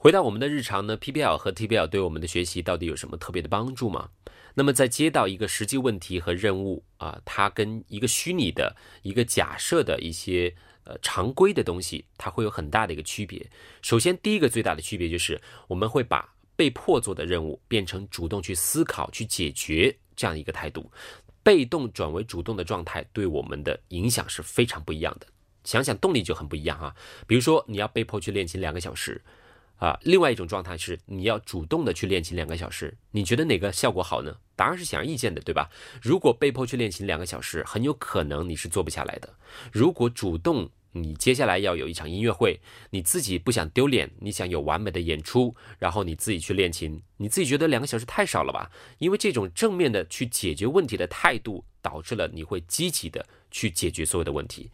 回到我们的日常呢，PBL 和 TBL 对我们的学习到底有什么特别的帮助吗？那么在接到一个实际问题和任务啊，它跟一个虚拟的一个假设的一些呃常规的东西，它会有很大的一个区别。首先，第一个最大的区别就是我们会把被迫做的任务变成主动去思考、去解决这样一个态度，被动转为主动的状态，对我们的影响是非常不一样的。想想动力就很不一样哈。比如说，你要被迫去练琴两个小时。啊，另外一种状态是你要主动的去练琴两个小时，你觉得哪个效果好呢？答案是显而易见的，对吧？如果被迫去练琴两个小时，很有可能你是做不下来的。如果主动，你接下来要有一场音乐会，你自己不想丢脸，你想有完美的演出，然后你自己去练琴，你自己觉得两个小时太少了吧？因为这种正面的去解决问题的态度，导致了你会积极的去解决所有的问题。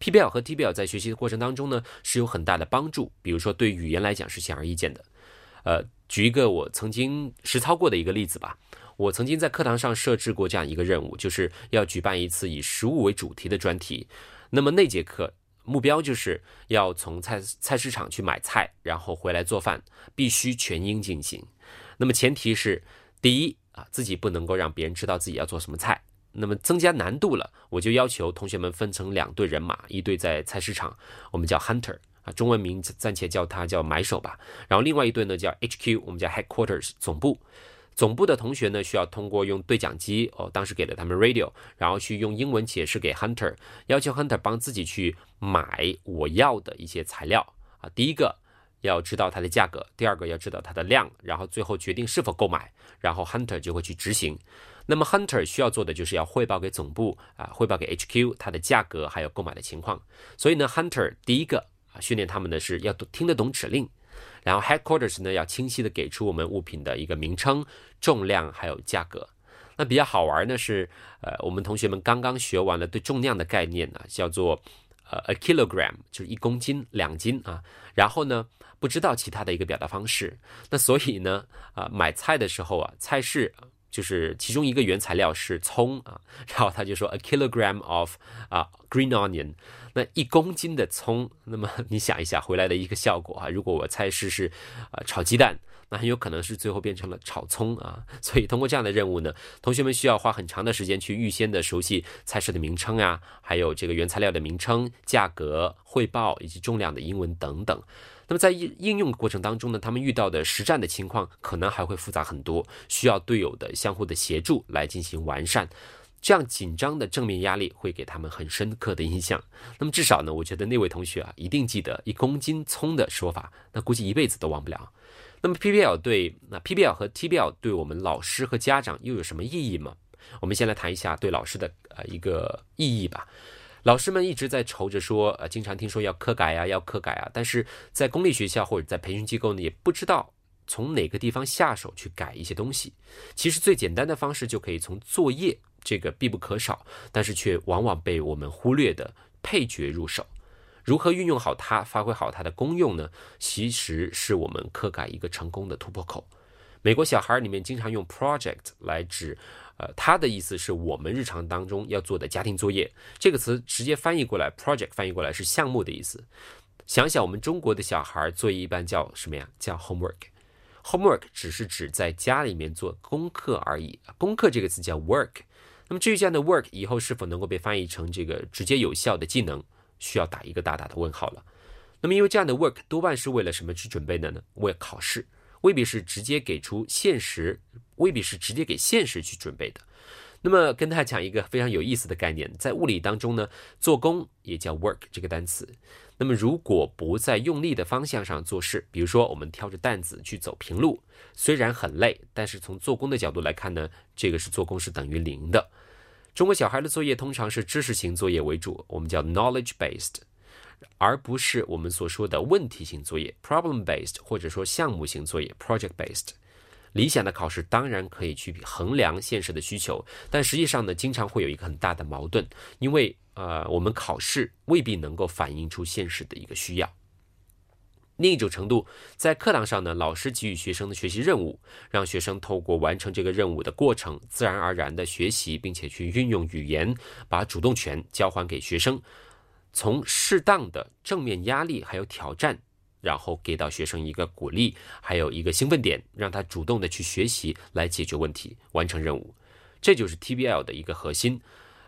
PBL 和 TBL 在学习的过程当中呢，是有很大的帮助。比如说，对语言来讲是显而易见的。呃，举一个我曾经实操过的一个例子吧。我曾经在课堂上设置过这样一个任务，就是要举办一次以食物为主题的专题。那么那节课目标就是要从菜菜市场去买菜，然后回来做饭，必须全英进行。那么前提是，第一啊，自己不能够让别人知道自己要做什么菜。那么增加难度了，我就要求同学们分成两队人马，一队在菜市场，我们叫 hunter 啊，中文名暂且叫它叫买手吧。然后另外一队呢叫 HQ，我们叫 headquarters 总部。总部的同学呢需要通过用对讲机哦，当时给了他们 radio，然后去用英文解释给 hunter，要求 hunter 帮自己去买我要的一些材料啊。第一个要知道它的价格，第二个要知道它的量，然后最后决定是否购买，然后 hunter 就会去执行。那么 Hunter 需要做的就是要汇报给总部啊，汇报给 HQ 它的价格还有购买的情况。所以呢，Hunter 第一个啊训练他们的是要听得懂指令，然后 Headquarters 呢要清晰的给出我们物品的一个名称、重量还有价格。那比较好玩呢是，呃，我们同学们刚刚学完了对重量的概念呢，叫做呃 a kilogram 就是一公斤、两斤啊。然后呢不知道其他的一个表达方式，那所以呢啊买菜的时候啊菜市。就是其中一个原材料是葱啊，然后他就说 a kilogram of 啊 green onion，那一公斤的葱，那么你想一下回来的一个效果啊，如果我菜市是啊炒鸡蛋，那很有可能是最后变成了炒葱啊。所以通过这样的任务呢，同学们需要花很长的时间去预先的熟悉菜式的名称啊，还有这个原材料的名称、价格、汇报以及重量的英文等等。那么在应应用过程当中呢，他们遇到的实战的情况可能还会复杂很多，需要队友的相互的协助来进行完善。这样紧张的正面压力会给他们很深刻的印象。那么至少呢，我觉得那位同学啊，一定记得一公斤葱的说法，那估计一辈子都忘不了。那么 PBL 对那 PBL 和 TBL 对我们老师和家长又有什么意义吗？我们先来谈一下对老师的呃一个意义吧。老师们一直在愁着说，呃，经常听说要课改呀，要课改啊，但是在公立学校或者在培训机构呢，也不知道从哪个地方下手去改一些东西。其实最简单的方式就可以从作业这个必不可少，但是却往往被我们忽略的配角入手。如何运用好它，发挥好它的功用呢？其实是我们课改一个成功的突破口。美国小孩里面经常用 project 来指。呃，它的意思是我们日常当中要做的家庭作业。这个词直接翻译过来，project 翻译过来是项目的意思。想想我们中国的小孩作业一般叫什么呀？叫 homework。homework 只是指在家里面做功课而已。功课这个词叫 work。那么至于这样的 work 以后是否能够被翻译成这个直接有效的技能，需要打一个大大的问号了。那么因为这样的 work 多半是为了什么去准备的呢？为考试。未必是直接给出现实，未必是直接给现实去准备的。那么跟大家讲一个非常有意思的概念，在物理当中呢，做工也叫 work 这个单词。那么如果不在用力的方向上做事，比如说我们挑着担子去走平路，虽然很累，但是从做工的角度来看呢，这个是做工是等于零的。中国小孩的作业通常是知识型作业为主，我们叫 knowledge based。而不是我们所说的问题型作业 （problem based） 或者说项目型作业 （project based）。理想的考试当然可以去衡量现实的需求，但实际上呢，经常会有一个很大的矛盾，因为呃，我们考试未必能够反映出现实的一个需要。另一种程度，在课堂上呢，老师给予学生的学习任务，让学生透过完成这个任务的过程，自然而然的学习，并且去运用语言，把主动权交还给学生。从适当的正面压力还有挑战然后给到学生一个鼓励，还有一个兴奋点，让他主动的去学习来解决问题，完成任务。这就是 TBL 的一个核心。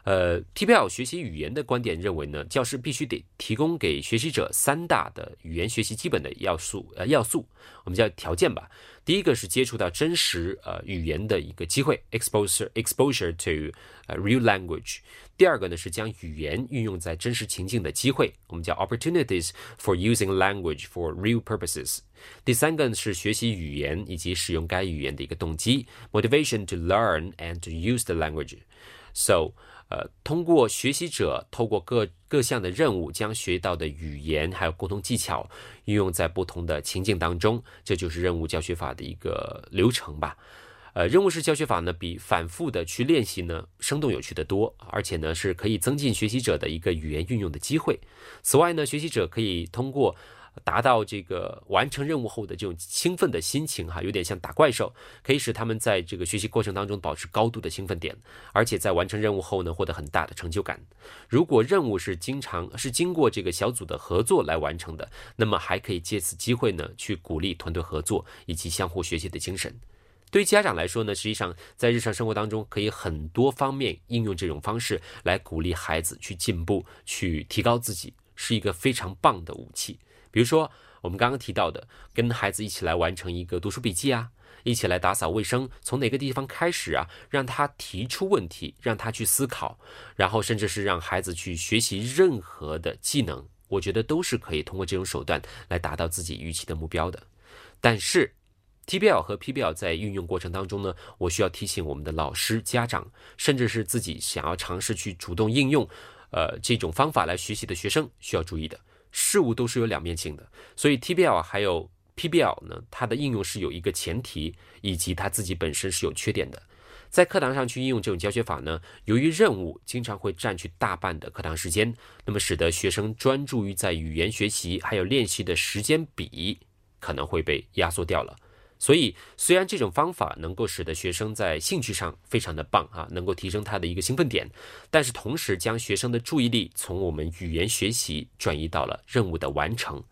呃，TBL 学习语言的观点认为呢，教师必须得提供给学习者三大的语言学习基本的要素，呃，要素我们叫条件吧。第一个是接触到真实呃语言的一个机会，exposure exposure to 呃 real language。第二个呢是将语言运用在真实情境的机会，我们叫 opportunities for using language for real purposes。第三个呢是学习语言以及使用该语言的一个动机，motivation to learn and to use the language。So 呃，通过学习者透过各各项的任务，将学到的语言还有沟通技巧运用在不同的情境当中，这就是任务教学法的一个流程吧。呃，任务式教学法呢，比反复的去练习呢，生动有趣的多，而且呢，是可以增进学习者的一个语言运用的机会。此外呢，学习者可以通过。达到这个完成任务后的这种兴奋的心情，哈，有点像打怪兽，可以使他们在这个学习过程当中保持高度的兴奋点，而且在完成任务后呢，获得很大的成就感。如果任务是经常是经过这个小组的合作来完成的，那么还可以借此机会呢，去鼓励团队合作以及相互学习的精神。对于家长来说呢，实际上在日常生活当中，可以很多方面应用这种方式来鼓励孩子去进步、去提高自己，是一个非常棒的武器。比如说，我们刚刚提到的，跟孩子一起来完成一个读书笔记啊，一起来打扫卫生，从哪个地方开始啊？让他提出问题，让他去思考，然后甚至是让孩子去学习任何的技能，我觉得都是可以通过这种手段来达到自己预期的目标的。但是，TBL 和 PBL 在运用过程当中呢，我需要提醒我们的老师、家长，甚至是自己想要尝试去主动应用，呃，这种方法来学习的学生需要注意的。事物都是有两面性的，所以 TBL 还有 PBL 呢，它的应用是有一个前提，以及它自己本身是有缺点的。在课堂上去应用这种教学法呢，由于任务经常会占据大半的课堂时间，那么使得学生专注于在语言学习还有练习的时间比可能会被压缩掉了。所以，虽然这种方法能够使得学生在兴趣上非常的棒啊，能够提升他的一个兴奋点，但是同时将学生的注意力从我们语言学习转移到了任务的完成，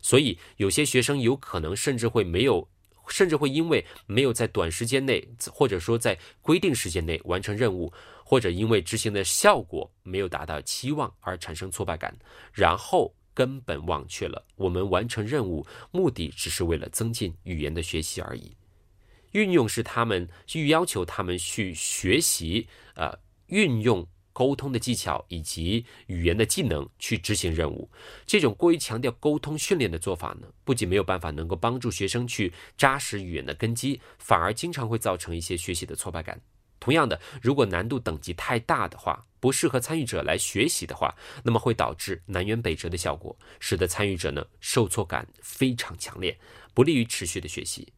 所以有些学生有可能甚至会没有，甚至会因为没有在短时间内，或者说在规定时间内完成任务，或者因为执行的效果没有达到期望而产生挫败感，然后。根本忘却了，我们完成任务目的只是为了增进语言的学习而已。运用是他们去要求他们去学习，呃，运用沟通的技巧以及语言的技能去执行任务。这种过于强调沟通训练的做法呢，不仅没有办法能够帮助学生去扎实语言的根基，反而经常会造成一些学习的挫败感。同样的，如果难度等级太大的话，不适合参与者来学习的话，那么会导致南辕北辙的效果，使得参与者呢受挫感非常强烈，不利于持续的学习。